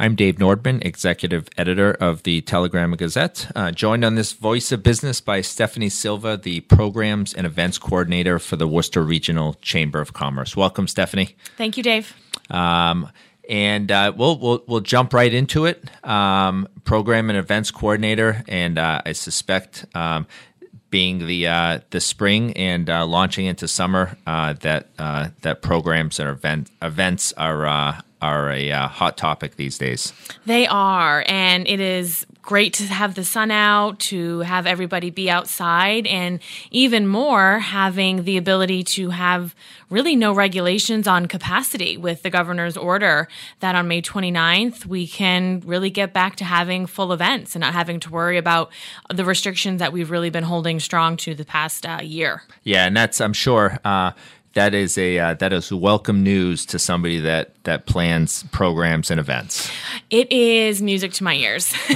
I'm Dave Nordman, executive editor of the Telegram Gazette, uh, joined on this Voice of Business by Stephanie Silva, the programs and events coordinator for the Worcester Regional Chamber of Commerce. Welcome, Stephanie. Thank you, Dave. Um, and uh, we'll, we'll we'll jump right into it. Um, program and events coordinator, and uh, I suspect um, being the uh, the spring and uh, launching into summer, uh, that uh, that programs and event events are uh, are a uh, hot topic these days. They are, and it is great to have the sun out, to have everybody be outside, and even more having the ability to have really no regulations on capacity with the governor's order that on May 29th we can really get back to having full events and not having to worry about the restrictions that we've really been holding strong to the past uh, year. Yeah, and that's I'm sure uh, that is a uh, that is welcome news to somebody that that plans programs and events. It is music to my ears.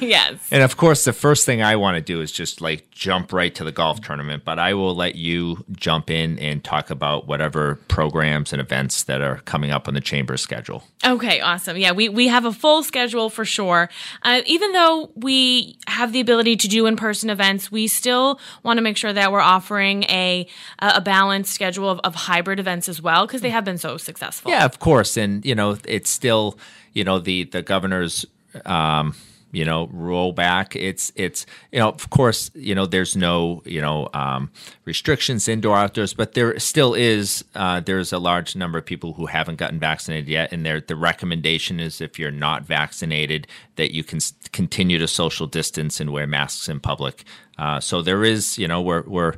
yes. And of course, the first thing I want to do is just like jump right to the golf tournament, but I will let you jump in and talk about whatever programs and events that are coming up on the chamber schedule. Okay, awesome. Yeah, we, we have a full schedule for sure. Uh, even though we have the ability to do in person events, we still want to make sure that we're offering a, a balanced schedule of, of hybrid events as well because they have been so successful. Yeah, of course. And, you know, it's still, you know, the, the governor's, um, you know rollback it's it's you know of course you know there's no you know um, restrictions indoor outdoors but there still is uh, there's a large number of people who haven't gotten vaccinated yet and there the recommendation is if you're not vaccinated that you can continue to social distance and wear masks in public uh, so there is you know we're we're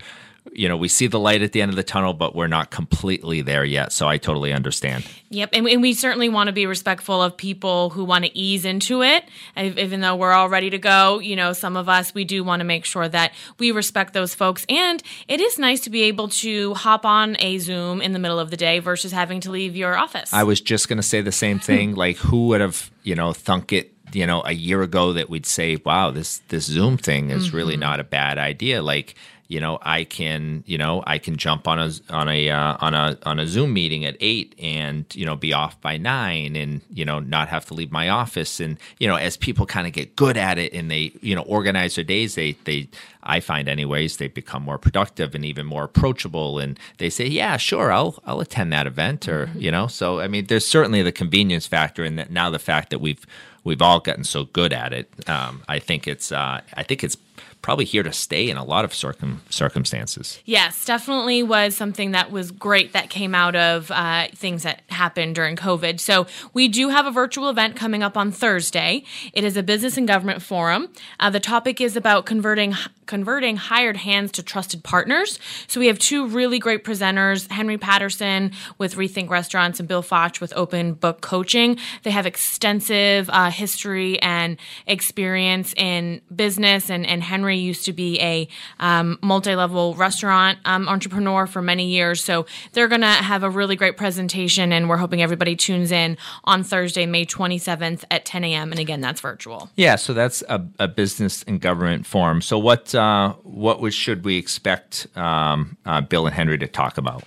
you know, we see the light at the end of the tunnel, but we're not completely there yet. So I totally understand. Yep, and, and we certainly want to be respectful of people who want to ease into it. Even though we're all ready to go, you know, some of us we do want to make sure that we respect those folks. And it is nice to be able to hop on a Zoom in the middle of the day versus having to leave your office. I was just going to say the same thing. like, who would have, you know, thunk it? You know, a year ago that we'd say, "Wow, this this Zoom thing is mm-hmm. really not a bad idea." Like, you know i can you know i can jump on a on a uh, on a on a zoom meeting at 8 and you know be off by 9 and you know not have to leave my office and you know as people kind of get good at it and they you know organize their days they they i find anyways they become more productive and even more approachable and they say yeah sure i'll i'll attend that event or mm-hmm. you know so i mean there's certainly the convenience factor and that now the fact that we've we've all gotten so good at it um, i think it's uh, i think it's probably here to stay in a lot of circum- circumstances. Yes, definitely was something that was great that came out of uh, things that happened during COVID. So we do have a virtual event coming up on Thursday. It is a business and government forum. Uh, the topic is about converting converting hired hands to trusted partners. So we have two really great presenters, Henry Patterson with Rethink Restaurants and Bill Foch with Open Book Coaching. They have extensive uh, history and experience in business and, and Henry used to be a um, multi level restaurant um, entrepreneur for many years. So they're going to have a really great presentation, and we're hoping everybody tunes in on Thursday, May 27th at 10 a.m. And again, that's virtual. Yeah, so that's a, a business and government forum. So what uh, what was, should we expect um, uh, Bill and Henry to talk about?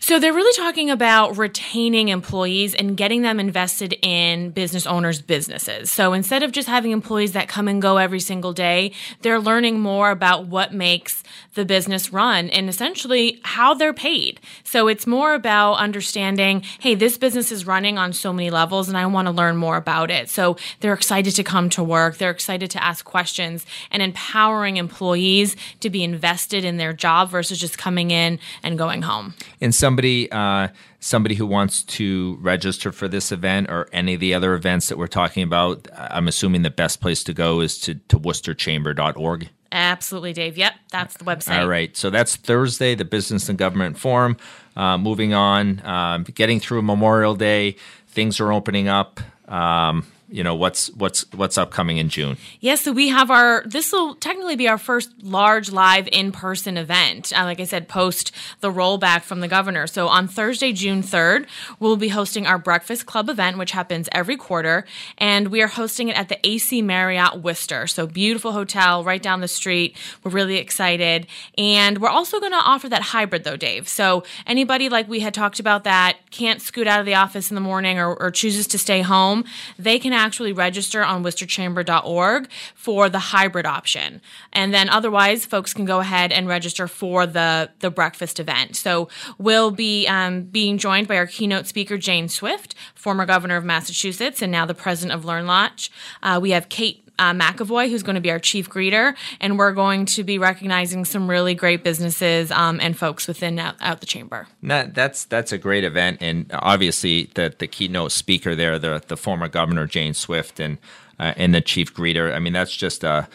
So they're really talking about retaining employees and getting them invested in business owners' businesses. So instead of just having employees that come and go every single day, they're learning more about what makes the business run and essentially how they're paid. So it's more about understanding, hey, this business is running on so many levels and I want to learn more about it. So they're excited to come to work, they're excited to ask questions and empowering employees to be invested in their job versus just coming in and going home. And somebody, uh, somebody who wants to register for this event or any of the other events that we're talking about, I'm assuming the best place to go is to, to worcesterchamber.org. Absolutely, Dave. Yep, that's the website. All right. So that's Thursday, the Business and Government Forum. Uh, moving on, um, getting through Memorial Day, things are opening up. Um, you know what's what's what's upcoming in June. Yes, so we have our. This will technically be our first large live in person event. Uh, like I said, post the rollback from the governor. So on Thursday, June third, we'll be hosting our Breakfast Club event, which happens every quarter, and we are hosting it at the AC Marriott Worcester. So beautiful hotel right down the street. We're really excited, and we're also going to offer that hybrid though, Dave. So anybody like we had talked about that can't scoot out of the office in the morning or, or chooses to stay home, they can actually register on worcesterchamber.org for the hybrid option. And then otherwise, folks can go ahead and register for the, the breakfast event. So we'll be um, being joined by our keynote speaker, Jane Swift, former governor of Massachusetts and now the president of LearnLaunch. Uh, we have Kate uh, McAvoy, who's going to be our chief greeter, and we're going to be recognizing some really great businesses um, and folks within out, out the chamber. That, that's that's a great event, and obviously the the keynote speaker there, the the former governor Jane Swift, and uh, and the chief greeter. I mean, that's just a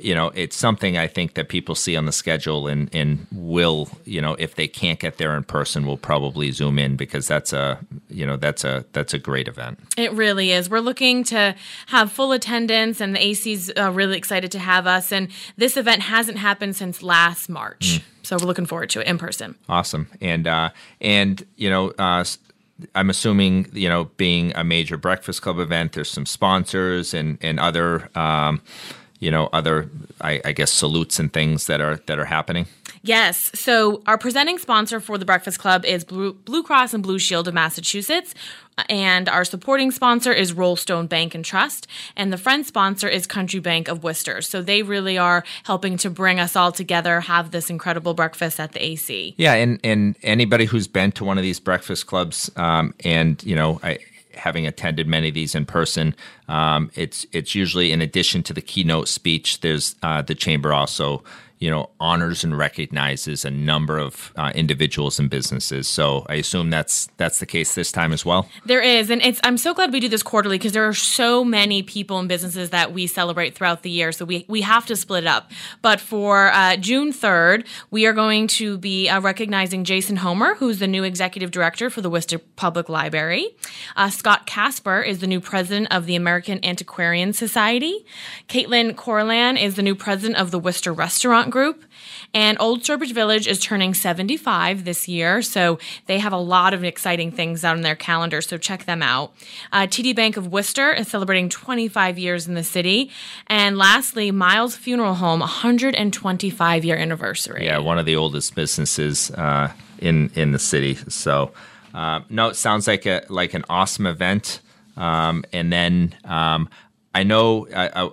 you know, it's something I think that people see on the schedule and, and will, you know, if they can't get there in person, will probably zoom in because that's a, you know, that's a that's a great event. It really is. We're looking to have full attendance, and the AC's uh, really excited to have us. And this event hasn't happened since last March, mm. so we're looking forward to it in person. Awesome, and uh, and you know. Uh, I'm assuming, you know, being a major Breakfast Club event, there's some sponsors and and other um, you know other I, I, guess salutes and things that are that are happening? Yes. So our presenting sponsor for the breakfast club is blue, blue cross and blue shield of massachusetts and our supporting sponsor is rollstone bank and trust and the friend sponsor is country bank of worcester. So they really are helping to bring us all together have this incredible breakfast at the ac yeah and and anybody who's been to one of these breakfast clubs um, and you know i having attended many of these in person, um, it's it's usually in addition to the keynote speech. There's uh, the chamber also you know, honors and recognizes a number of uh, individuals and businesses. So I assume that's that's the case this time as well. There is, and it's I'm so glad we do this quarterly because there are so many people and businesses that we celebrate throughout the year. So we we have to split it up. But for uh, June 3rd, we are going to be uh, recognizing Jason Homer, who's the new executive director for the Worcester Public Library. Uh, Scott Casper is the new president of the American Antiquarian Society. Caitlin Corlan is the new president of the Worcester Restaurant restaurant group. And Old Sturbridge Village is turning 75 this year, so they have a lot of exciting things out on their calendar, so check them out. Uh, TD Bank of Worcester is celebrating 25 years in the city. And lastly, Miles Funeral Home, 125 year anniversary. Yeah, one of the oldest businesses uh, in, in the city. So, uh, no, it sounds like a like an awesome event. Um, and then um, I know I,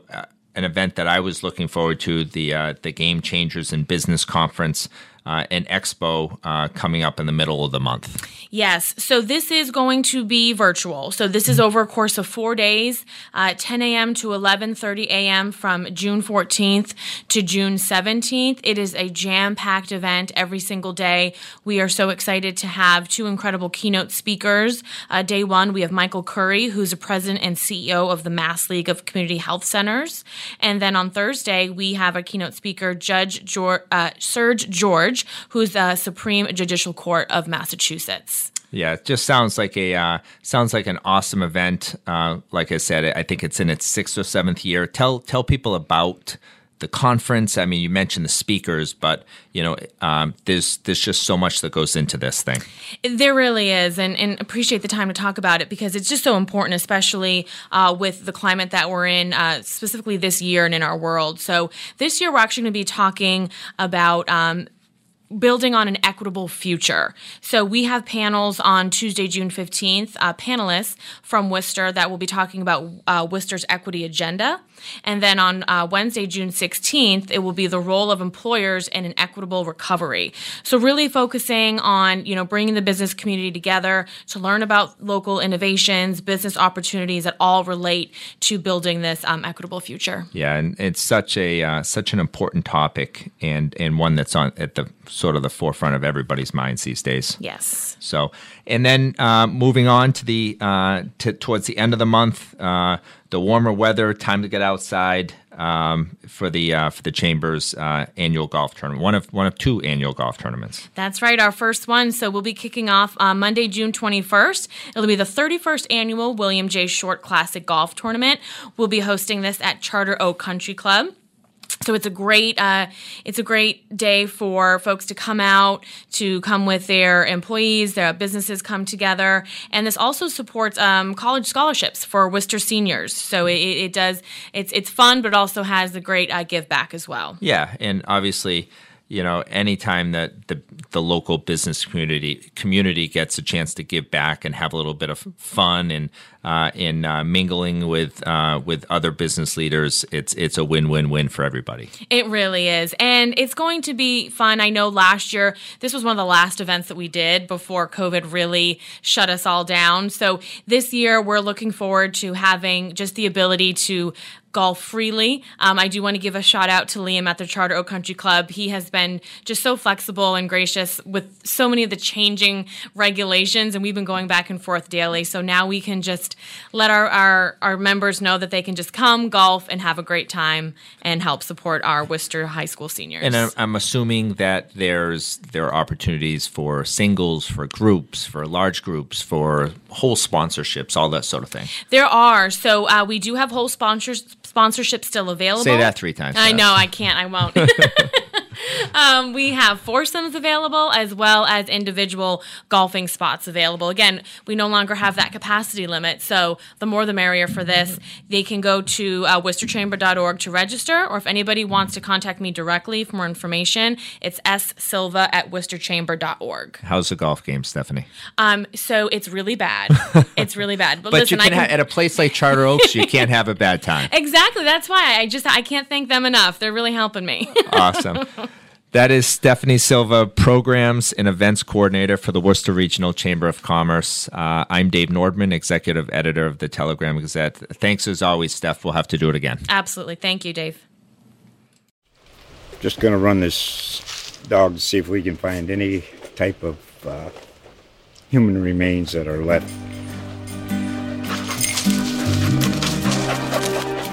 an event that I was looking forward to the uh, the Game Changers in Business Conference uh, an expo uh, coming up in the middle of the month. Yes. So this is going to be virtual. So this is over a course of four days, uh, 10 a.m. to 11:30 a.m. from June 14th to June 17th. It is a jam-packed event every single day. We are so excited to have two incredible keynote speakers. Uh, day one, we have Michael Curry, who's a president and CEO of the Mass League of Community Health Centers, and then on Thursday we have a keynote speaker, Judge George, uh, Serge George George, who's the Supreme Judicial Court of Massachusetts. Yeah, it just sounds like a uh, sounds like an awesome event. Uh, like I said, I think it's in its sixth or seventh year. Tell tell people about the conference. I mean, you mentioned the speakers, but you know, um, there's there's just so much that goes into this thing. There really is, and, and appreciate the time to talk about it because it's just so important, especially uh, with the climate that we're in, uh, specifically this year and in our world. So this year, we're actually going to be talking about. Um, building on an equitable future. So we have panels on Tuesday, June 15th, uh, panelists from Worcester that will be talking about uh, Worcester's equity agenda. And then on uh, Wednesday, June 16th, it will be the role of employers in an equitable recovery. So really focusing on, you know, bringing the business community together to learn about local innovations, business opportunities that all relate to building this um, equitable future. Yeah, and it's such a uh, such an important topic and and one that's on at the sort of the forefront of everybody's minds these days. Yes. So, and then uh, moving on to the uh, to, towards the end of the month, uh, the warmer weather, time to get outside. um, for the uh, for the Chambers uh, annual golf tournament. One of one of two annual golf tournaments. That's right, our first one. So we'll be kicking off uh, Monday, June 21st. It'll be the 31st annual William J. Short Classic Golf Tournament. We'll be hosting this at Charter Oak Country Club. So it's a great uh, it's a great day for folks to come out to come with their employees, their businesses come together, and this also supports um, college scholarships for Worcester seniors. So it, it, does it's it's fun, but also has the great uh, give back as well. Yeah, and obviously you know, anytime that the the local business community community gets a chance to give back and have a little bit of fun and uh, in uh, mingling with uh, with other business leaders, it's it's a win win win for everybody. It really is, and it's going to be fun. I know last year this was one of the last events that we did before COVID really shut us all down. So this year we're looking forward to having just the ability to golf freely. Um, I do want to give a shout out to Liam at the Charter Oak Country Club. He has been just so flexible and gracious with so many of the changing regulations, and we've been going back and forth daily. So now we can just let our, our, our members know that they can just come golf and have a great time and help support our Worcester High School seniors. And I'm, I'm assuming that there's there are opportunities for singles, for groups, for large groups, for whole sponsorships, all that sort of thing. There are. So uh, we do have whole sponsors sponsorship still available. Say that three times. I know, I can't, I won't. um, we have foursomes available as well as individual golfing spots available. Again, we no longer have that capacity limit, so the more the merrier for this. They can go to uh, worcesterchamber.org to register, or if anybody wants to contact me directly for more information, it's s silva at worcesterchamber.org. How's the golf game, Stephanie? Um, so it's really bad. it's really bad. But, but listen, you can, can... Ha- at a place like Charter Oaks, you can't have a bad time. Exactly. That's why I just I can't thank them enough. They're really helping me. awesome. That is Stephanie Silva, Programs and Events Coordinator for the Worcester Regional Chamber of Commerce. Uh, I'm Dave Nordman, Executive Editor of the Telegram Gazette. Thanks as always, Steph. We'll have to do it again. Absolutely. Thank you, Dave. Just going to run this dog to see if we can find any type of uh, human remains that are left